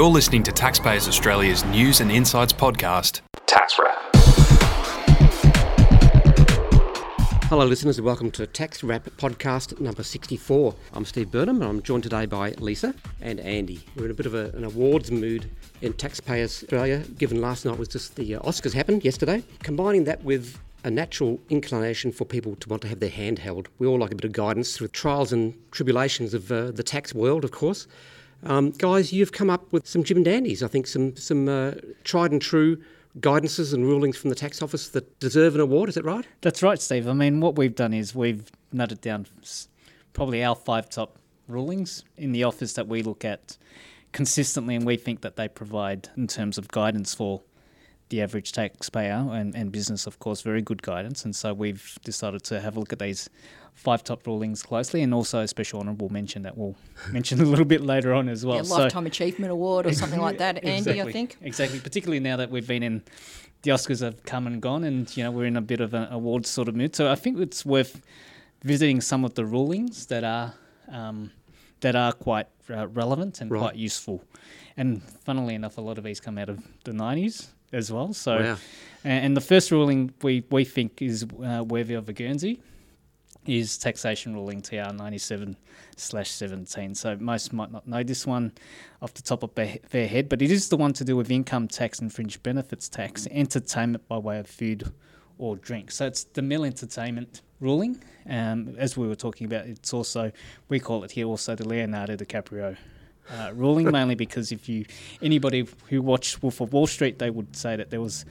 You're listening to Taxpayers Australia's news and insights podcast, Tax Wrap. Hello, listeners, and welcome to Tax Wrap podcast number 64. I'm Steve Burnham, and I'm joined today by Lisa and Andy. We're in a bit of a, an awards mood in Taxpayers Australia, given last night was just the uh, Oscars happened yesterday. Combining that with a natural inclination for people to want to have their hand held. We all like a bit of guidance through trials and tribulations of uh, the tax world, of course. Um, guys, you've come up with some Jim and Dandies, I think, some, some uh, tried and true guidances and rulings from the tax office that deserve an award. Is that right? That's right, Steve. I mean, what we've done is we've noted down probably our five top rulings in the office that we look at consistently and we think that they provide in terms of guidance for the average taxpayer and, and business, of course, very good guidance. And so we've decided to have a look at these five top rulings closely and also a special honourable mention that we'll mention a little bit later on as well. Yeah, Lifetime so, Achievement Award or something like that, Andy, exactly, I think. Exactly, particularly now that we've been in the Oscars have come and gone and, you know, we're in a bit of an awards sort of mood. So I think it's worth visiting some of the rulings that are um, that are quite uh, relevant and right. quite useful. And funnily enough, a lot of these come out of the 90s as well. So, wow. and the first ruling we, we think is uh, worthy of a Guernsey is taxation ruling TR 97 slash 17. So most might not know this one off the top of their head, but it is the one to do with income tax and fringe benefits tax, entertainment by way of food or drink. So it's the meal entertainment ruling. Um, as we were talking about, it's also, we call it here also the Leonardo DiCaprio uh, ruling, mainly because if you anybody who watched Wolf of Wall Street, they would say that there was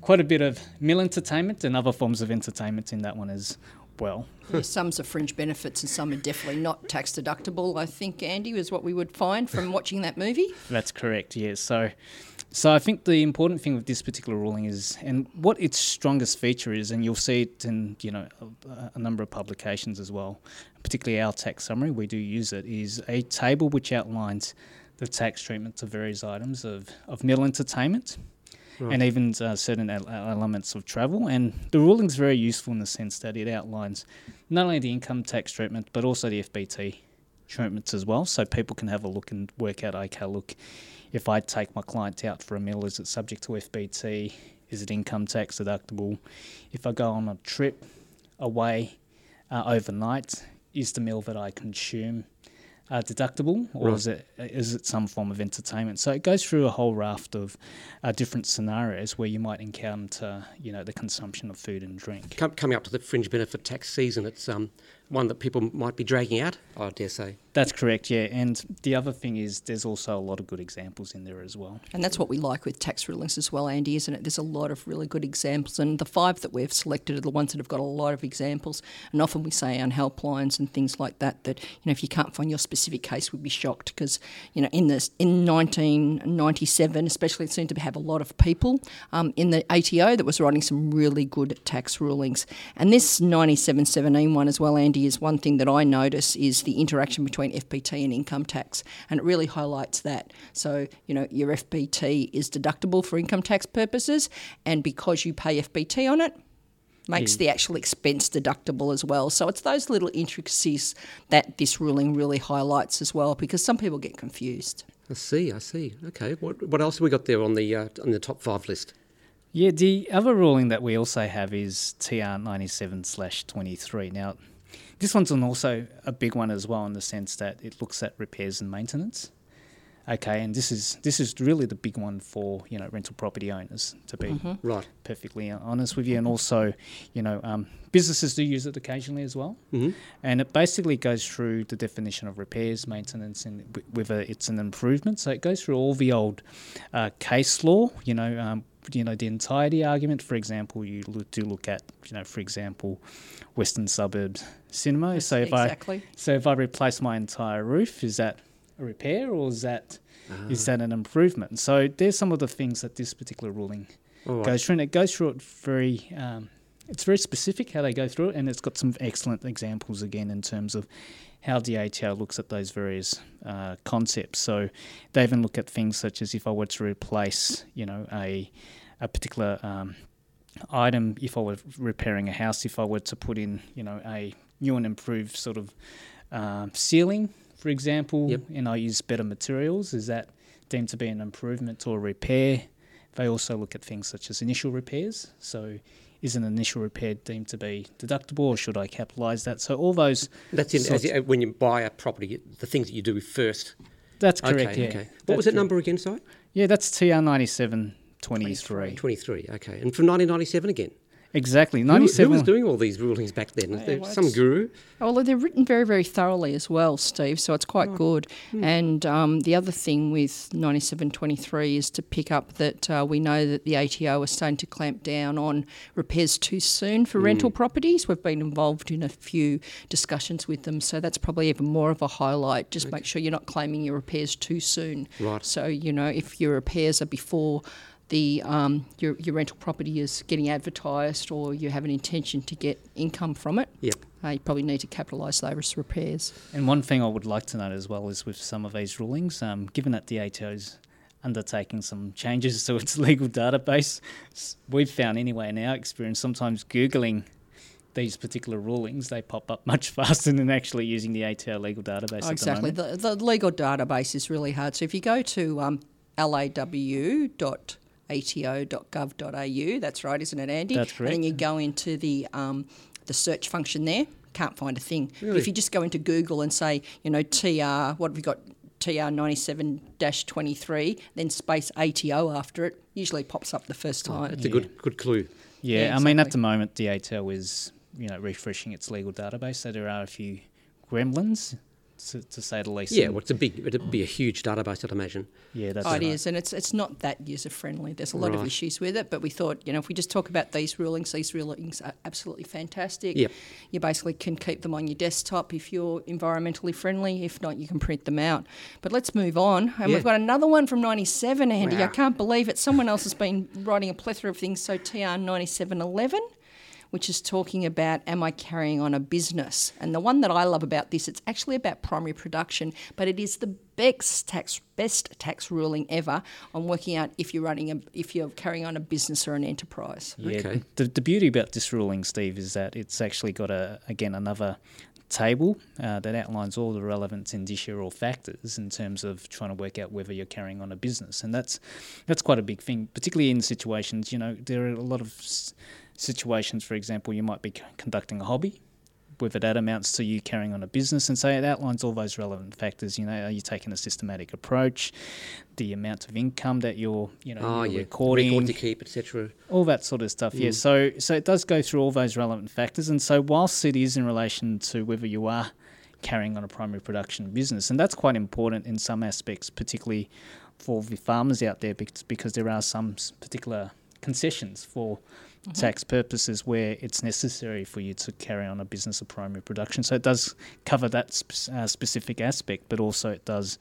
quite a bit of meal entertainment and other forms of entertainment in that one as well. Yeah, some's are fringe benefits and some are definitely not tax deductible. I think Andy is what we would find from watching that movie. That's correct. Yes. So so I think the important thing with this particular ruling is, and what its strongest feature is, and you'll see it in you know a, a, number of publications as well, particularly our tax summary. We do use it. Is a table which outlines the tax treatment of various items of of meal entertainment. Right. And even uh, certain elements of travel. And the ruling is very useful in the sense that it outlines not only the income tax treatment, but also the FBT treatments as well. So people can have a look and work out, okay, look, if I take my client out for a meal, is it subject to FBT? Is it income tax deductible? If I go on a trip away uh, overnight, is the meal that I consume uh, deductible, or right. is it is it some form of entertainment? So it goes through a whole raft of uh, different scenarios where you might encounter, you know, the consumption of food and drink. coming up to the fringe benefit tax season, it's um, one that people might be dragging out, I dare say. That's correct, yeah. And the other thing is there's also a lot of good examples in there as well. And that's what we like with tax rulings as well, Andy, isn't it? There's a lot of really good examples. And the five that we've selected are the ones that have got a lot of examples. And often we say on helplines and things like that that, you know, if you can't find your specific case, we'd be shocked because, you know, in this in 1997, especially, it seemed to have a lot of people um, in the ATO that was writing some really good tax rulings. And this 9717 one as well, Andy, is one thing that I notice is the interaction between between FBT and income tax, and it really highlights that. So, you know, your FBT is deductible for income tax purposes, and because you pay FBT on it, makes yeah. the actual expense deductible as well. So it's those little intricacies that this ruling really highlights as well, because some people get confused. I see, I see. Okay, what what else have we got there on the uh, on the top five list? Yeah, the other ruling that we also have is TR ninety seven slash twenty three. Now this one's also a big one as well in the sense that it looks at repairs and maintenance. Okay, and this is this is really the big one for you know rental property owners to be mm-hmm. right. perfectly honest with you, and also you know um, businesses do use it occasionally as well, mm-hmm. and it basically goes through the definition of repairs, maintenance, and whether it's an improvement. So it goes through all the old uh, case law, you know, um, you know the entirety argument. For example, you do look at you know, for example, Western Suburbs cinema. So if exactly. I so if I replace my entire roof, is that a repair or is that is that an improvement? So there's some of the things that this particular ruling right. goes through, and it goes through it very. Um, it's very specific how they go through it, and it's got some excellent examples again in terms of how ATO looks at those various uh, concepts. So they even look at things such as if I were to replace, you know, a a particular um, item, if I were repairing a house, if I were to put in, you know, a new and improved sort of um, ceiling, for example, yep. and I use better materials, is that deemed to be an improvement or repair. They also look at things such as initial repairs. So, is an initial repair deemed to be deductible, or should I capitalise that? So, all those. That's in, as, when you buy a property, the things that you do first. That's correct. Okay, yeah. okay. What That's was that correct. number again? Sorry, Yeah, that's TR ninety seven twenty three. twenty-three. Okay, and from 1997 again. Exactly. Who, who was doing all these rulings back then? Was there well, some guru. Oh, Well, they're written very, very thoroughly as well, Steve. So it's quite good. And um, the other thing with 9723 is to pick up that uh, we know that the ATO are starting to clamp down on repairs too soon for rental properties. We've been involved in a few discussions with them, so that's probably even more of a highlight. Just make sure you're not claiming your repairs too soon. Right. So you know if your repairs are before the um, your your rental property is getting advertised or you have an intention to get income from it, Yep. uh, you probably need to capitalise those repairs. And one thing I would like to note as well is with some of these rulings, um, given that the ATO's undertaking some changes to its legal database, we've found anyway in our experience, sometimes Googling these particular rulings, they pop up much faster than actually using the ATO legal database. Oh, at exactly. The moment. The, the legal database is really hard. So if you go to um, law.ato.gov.au, that's right, isn't it, Andy? That's And then you go into the um, the search function there, can't find a thing. Really? If you just go into Google and say, you know, TR, what have we got? TR 97 23, then space ATO after it, usually pops up the first time. That's a good good clue. Yeah, Yeah, I mean, at the moment, the ATO is you know refreshing its legal database, so there are a few gremlins, to, to say the least. Yeah, well, it's a big, it'd be a huge database, I'd imagine. yeah, that's Oh, it right. is, and it's it's not that user friendly. There's a lot of issues with it, but we thought, you know, if we just talk about these rulings, these rulings are absolutely fantastic. Yep. You basically can keep them on your desktop if you're environmentally friendly. If not, you can print them out. But let's move on, and Yeah. we've got another one from '97, Andy. I can't believe it. Someone else has been writing a plethora of things. So TR 9711 which is talking about am I carrying on a business? And the one that I love about this, it's actually about primary production, but it is the best tax best tax ruling ever on working out if you're running a if you're carrying on a business or an enterprise. Yeah, Okay. the, the beauty about this ruling, Steve, is that it's actually got a again another table uh, that outlines all the relevant indicia or factors in terms of trying to work out whether you're carrying on a business, and that's that's quite a big thing, particularly in situations. You know, there are a lot of s- situations. For example, you might be c- conducting a hobby. Whether that amounts to you carrying on a business, and so it outlines all those relevant factors. You know, are you taking a systematic approach? The amount of income that you're, you know, Oh, you're yeah. recording, Record to keep, etc. all that sort of stuff. Yeah. Mm. So so it does go through all those relevant factors, and so whilst it is in relation to whether you are carrying on a primary production business, and that's quite important in some aspects, particularly for the farmers out there, because because there are some particular concessions for tax purposes where it's necessary for you to carry on a business of primary production. So it does cover that sp- uh, specific aspect, but also it does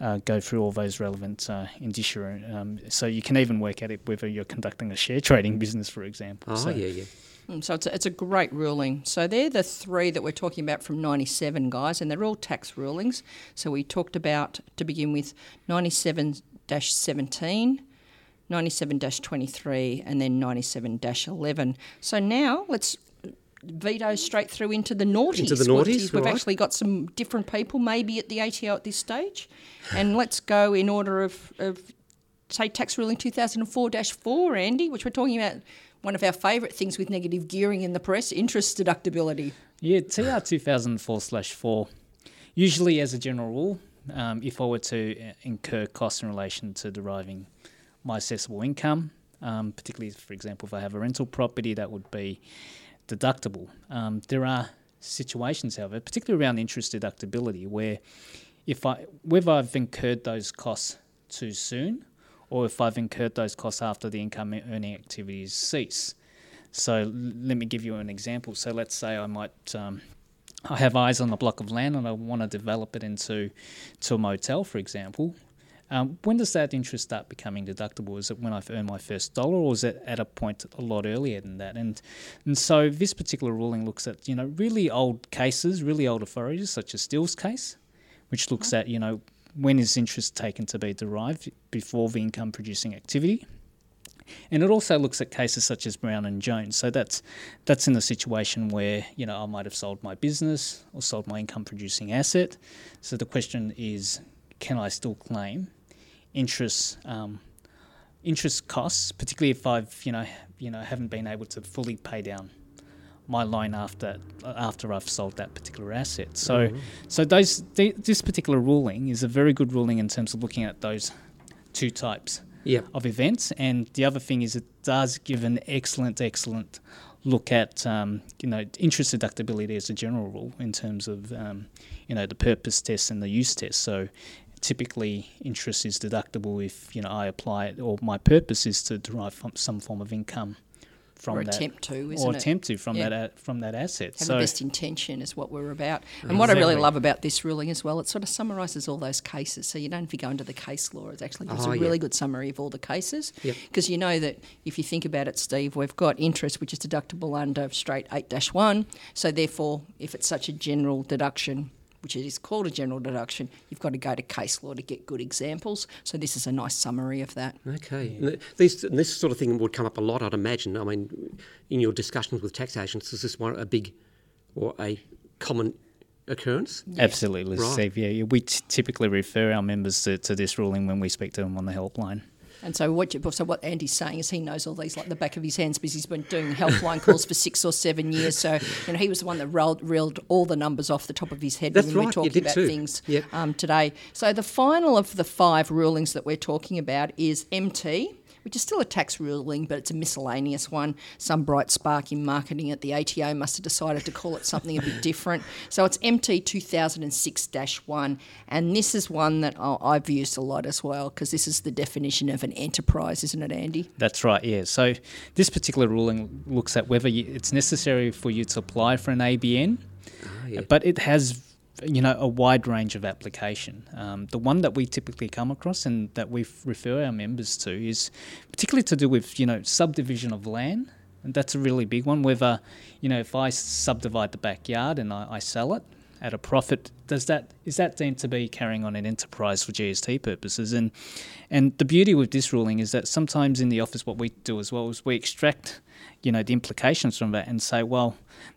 uh, go through all those relevant uh, indicia. Um, so you can even work at it whether you're conducting a share trading business, for example. Oh, so, yeah, yeah. Mm, So it's a, it's a great ruling. So they're the three that we're talking about from 97, guys, and they're all tax rulings. So we talked about, to begin with, 97 17, 97 23, and then 97 11. So now let's veto straight through into the naughties. Into the naughties, We've right. actually got some different people maybe at the ATO at this stage. And let's go in order of, of say, tax ruling 2004 4, Andy, which we're talking about one of our favourite things with negative gearing in the press interest deductibility. Yeah, TR 2004 4. Usually, as a general rule, um, if I were to uh, incur costs in relation to deriving my assessable income, um, particularly, for example, if I have a rental property, that would be deductible. Um, there are situations, however, particularly around interest deductibility, where if I whether I've incurred those costs too soon, or if I've incurred those costs after the income earning activities cease. So l- let me give you an example. So let's say I might um, I have eyes on a block of land and I want to develop it into to a motel, for example. Um, when does that interest start becoming deductible? Is it when I've earned my first dollar, or is it at a point a lot earlier than that? And and so this particular ruling looks at you know really old cases, really old authorities, such as Steele's case, which looks at you know when is interest taken to be derived before the income producing activity. And it also looks at cases such as Brown and Jones. So that's that's in the situation where you know I might have sold my business or sold my income producing asset. So the question is, can I still claim interest um, interest costs, particularly if I've you know you know haven't been able to fully pay down my loan after after I've sold that particular asset. So mm-hmm. so those this particular ruling is a very good ruling in terms of looking at those two types yep. of events. And the other thing is it does give an excellent excellent look at um, you know interest deductibility as a general rule in terms of um, you know the purpose test and the use test. So typically interest is deductible if you know I apply it or my purpose is to derive some form of income from or that, attempt to, isn't or it? attempt to from yeah. that from that asset. Have so, the best intention is what we're about. And exactly. what I really love about this ruling as well, it sort of summarises all those cases. So you don't have to go into the case law. It actually gives oh, a ah, really yeah. good summary of all the cases. Because yep. you know that if you think about it, Steve, we've got interest which is deductible under straight 8-1. So therefore, if it's such a general deduction, which is called a general deduction, you've got to go to case law to get good examples. So this is a nice summary of that. Okay. Yeah. This, this sort of thing would come up a lot, I'd imagine. I mean, in your discussions with tax agents, is this one a big or a common occurrence? Absolutely, right. Steve. Yeah, we t- typically refer our members to, to this ruling when we speak to them on the helpline. And so what you, so what Andy's saying is he knows all these like the back of his hands because he's been doing helpline calls for six or seven years. So you know he was the one that rolled, reeled all the numbers off the top of his head That's when right. we were talking about too. things yep. um, today. So the final of the five rulings that we're talking about is MT which is still a tax ruling, but it's a miscellaneous one. Some bright spark in marketing at the ATO must have decided to call it something a bit different. So it's MT 2006 1, and this is one that I've used a lot as well because this is the definition of an enterprise, isn't it, Andy? That's right, yeah. So this particular ruling looks at whether it's necessary for you to apply for an ABN. Oh, ah, yeah. But it has you know a wide range of application. Um, the one that we typically come across and that we refer our members to is particularly to do with you know subdivision of land, and that's a really big one. Whether you know if I subdivide the backyard and I, I sell it at a profit, does that is that deemed to be carrying on an enterprise for GST purposes? And and the beauty with this ruling is that sometimes in the office, what we do as well is we extract you know the implications from that and say, well,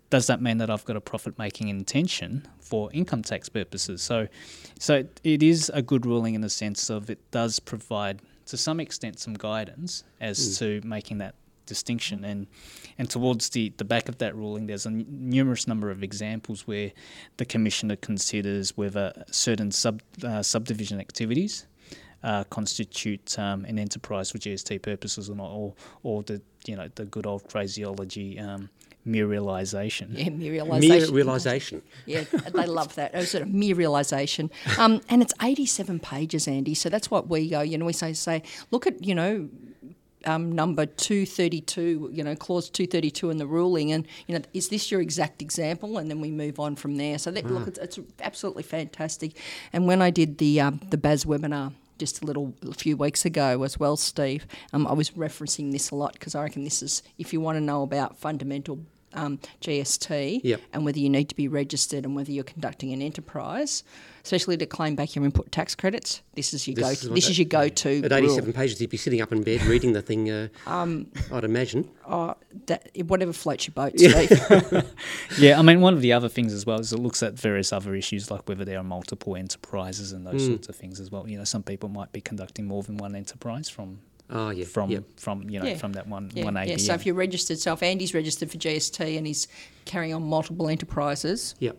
does that mean that I've got a profit making intention for income tax purposes? So, so it is a good ruling in the sense of it does provide to some extent some guidance as mm. to making that distinction and and towards the, the back of that ruling there's a n- numerous number of examples where the commissioner considers whether certain sub uh, subdivision activities uh, constitute um, an enterprise for GST purposes or not, or, or the you know the good old phraseology um, mere realization. Yeah, mere realization. Mere realization. Yeah, they love that. It sort of mere realization. Um, and it's 87 pages, Andy. So that's what we go, you know, we say, say look at, you know, um, number 232, you know, clause 232 in the ruling, and, you know, is this your exact example? And then we move on from there. So, that, look, it's, it's, absolutely fantastic. And when I did the, um, the BAS webinar, just a little a few weeks ago as well, Steve. Um, I was referencing this a lot because I reckon this is if you want to know about fundamental um, GST yep. and whether you need to be registered and whether you're conducting an enterprise, especially to claim back your input tax credits. This is your this go. Is this is your go-to. At 87 rule. pages, you'd be sitting up in bed reading the thing. Uh, um, I'd imagine. Uh, that, whatever floats your boat, Steve. yeah, I mean, one of the other things as well is it looks at various other issues like whether there are multiple enterprises and those mm. sorts of things as well. You know, some people might be conducting more than one enterprise from Oh yeah, from yep. from you know yeah. from that one yeah. one ABN. Yeah. So if you're registered, so if Andy's registered for GST and he's carrying on multiple enterprises, yep.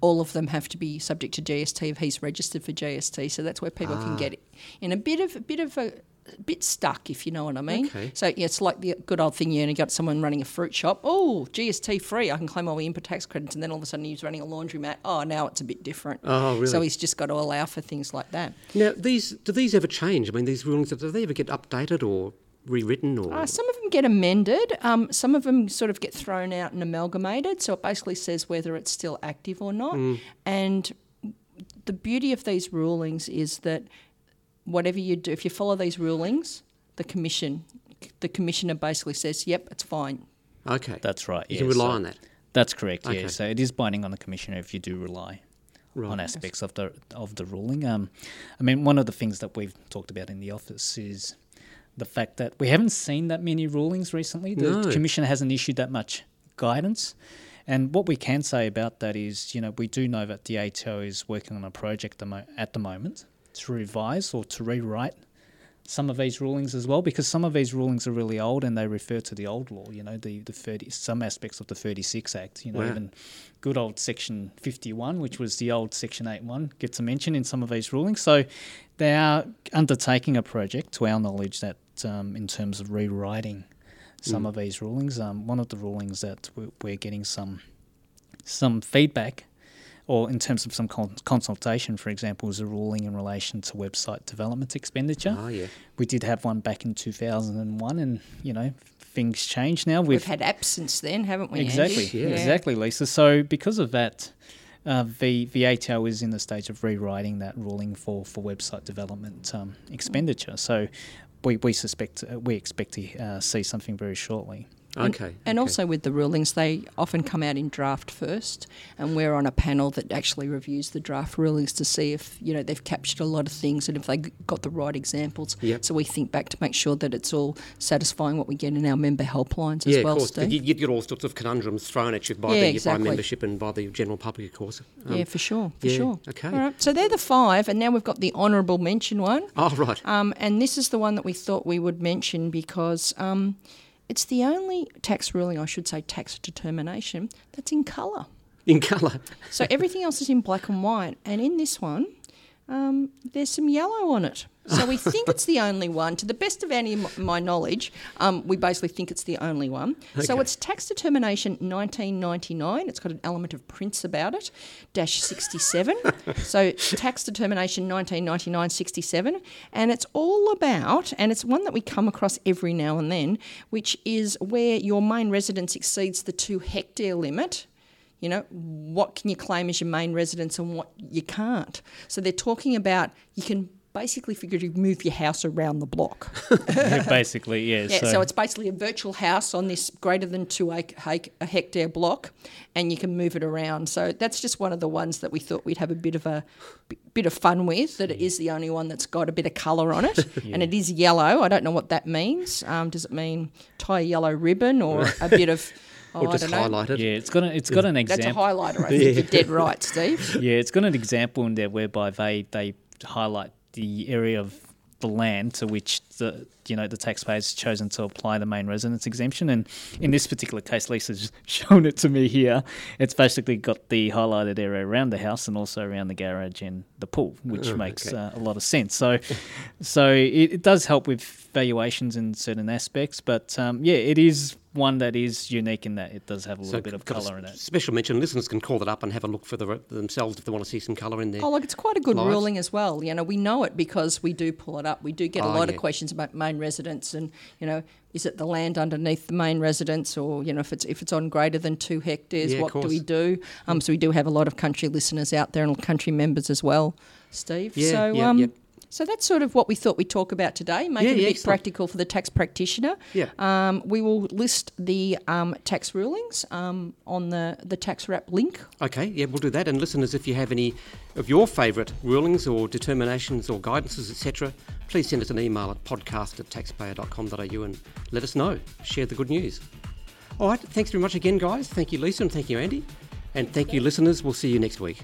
all of them have to be subject to GST if he's registered for GST. So that's where people ah. can get it in a bit of a bit of a a bit stuck, if you know what I mean. Okay. So yeah, it's like the good old thing. You only got someone running a fruit shop. Oh, GST free. I can claim all the input tax credits, and then all of a sudden he's running a laundromat. Oh, now it's a bit different. Oh, really? So he's just got to allow for things like that. Now, these do these ever change? I mean, these rulings do they ever get updated or rewritten or uh, some of them get amended um, some of them sort of get thrown out and amalgamated so it basically says whether it's still active or not mm. and the beauty of these rulings is that whatever you do, if you follow these rulings, the commission, the commissioner basically says, "Yep, it's fine." Okay, that's right. You yeah, can rely so on that. That's correct. Okay. Yeah, so it is binding on the commissioner if you do rely right. on aspects of the of the ruling. Um, I mean, one of the things that we've talked about in the office is the fact that we haven't seen that many rulings recently. The no. commissioner hasn't issued that much guidance. And what we can say about that is, you know, we do know that the ATO is working on a project at the moment to revise or to rewrite some of these rulings as well because some of these rulings are really old and they refer to the old law you know the the 30 some aspects of the 36 act you know Wow. even good old section 51 which was the old section 81 gets a mention in some of these rulings. So they are undertaking a project to our knowledge that um, in terms of rewriting some of these rulings. Um, one of the rulings that we're, we're getting some some feedback or in terms of some con- consultation, for example, is a ruling in relation to website development expenditure. Oh, yeah. We did have one back in 2001, and you know things change now. We've had apps since then, haven't we? exactly, Andy? Yeah. exactly, Lisa. So because of that, uh, the the ATO is in the stage of rewriting that ruling for for website development um, expenditure. So we we suspect uh, we expect to uh, see something very shortly. Okay. And okay. also with the rulings, they often come out in draft first, and we're on a panel that actually reviews the draft rulings to see if you know they've captured a lot of things and if they got the right examples. Yep. So we think back to make sure that it's all satisfying what we get in our member helplines yeah, as well, of course. Steve. You, you get all sorts of conundrums thrown at you by, Yeah, the, exactly. by membership and by the general public, of course. Um, yeah, for sure, for yeah, sure. okay. All right. So they're the five, and now we've got the honourable mention one. Oh, right. Um, and this is the one that we thought we would mention because um, it's the only tax ruling, I should say, tax determination that's in colour. In colour. So everything else is in black and white, and in this one, um, there's some yellow on it. So we think it's the only one. To the best of any of my knowledge, um, we basically think it's the only one. So it's tax determination 1999. It's got an element of Prince about it, dash 67. so tax determination 1999 67. And it's all about, and it's one that we come across every now and then, which is where your main residence exceeds the two hectare limit you know, what can you claim as your main residence and what you can't. So they're talking about you can basically figure to move your house around the block. Yeah, basically, yeah. Yeah, so, it's basically a virtual house on this greater than two ac- hec- a hectare block, and you can move it around. So that's just one of the ones that we thought we'd have a bit of a b- bit of fun with. That it is the only one that's got a bit of colour on it, and it is yellow. I don't know what that means. Um, does it mean tie a yellow ribbon or a bit of? Oh, or I just don't highlight it. yeah, it's got a, it's got an example. That's a highlighter. I think you're dead right, Steve. Yeah, it's got an example in there whereby they they highlight the area of the land to which the you know the taxpayer's chosen to apply the main residence exemption, and in this particular case, Lisa's shown it to me here. It's basically got the highlighted area around the house and also around the garage and the pool, which makes okay. uh, a lot of sense. So, so it, it does help with valuations in certain aspects, but um, yeah, it is one that is unique in that it does have a little bit of colour in it. Special mention, listeners can call that up and have a look for the, themselves if they want to see some colour in there. Oh, look, it's quite a good Lives. ruling as well. You know, we know it because we do pull it up. We do get a Oh, lot yeah. of questions about main residence and, you know, is it the land underneath the main residence or, you know, if it's if it's on greater than two hectares, Yeah, what do we do? Um, so we do have a lot of country listeners out there and country members as well, Steve. Yeah, so yeah, um yeah. So that's sort of what we thought we'd talk about today, make Yeah, it a yeah, bit excellent. practical for the tax practitioner. Yeah. Um, we will list the um, tax rulings um, on the, the tax wrap link Okay, yeah, we'll do that. And listeners, if you have any of your favourite rulings or determinations or guidances, etc., please send us an email at podcast at taxpayer.com.au and let us know. Share the good news. All right, thanks very much again, guys. Thank you, Lisa, and thank you, Andy. And thank you, listeners. We'll see you next week.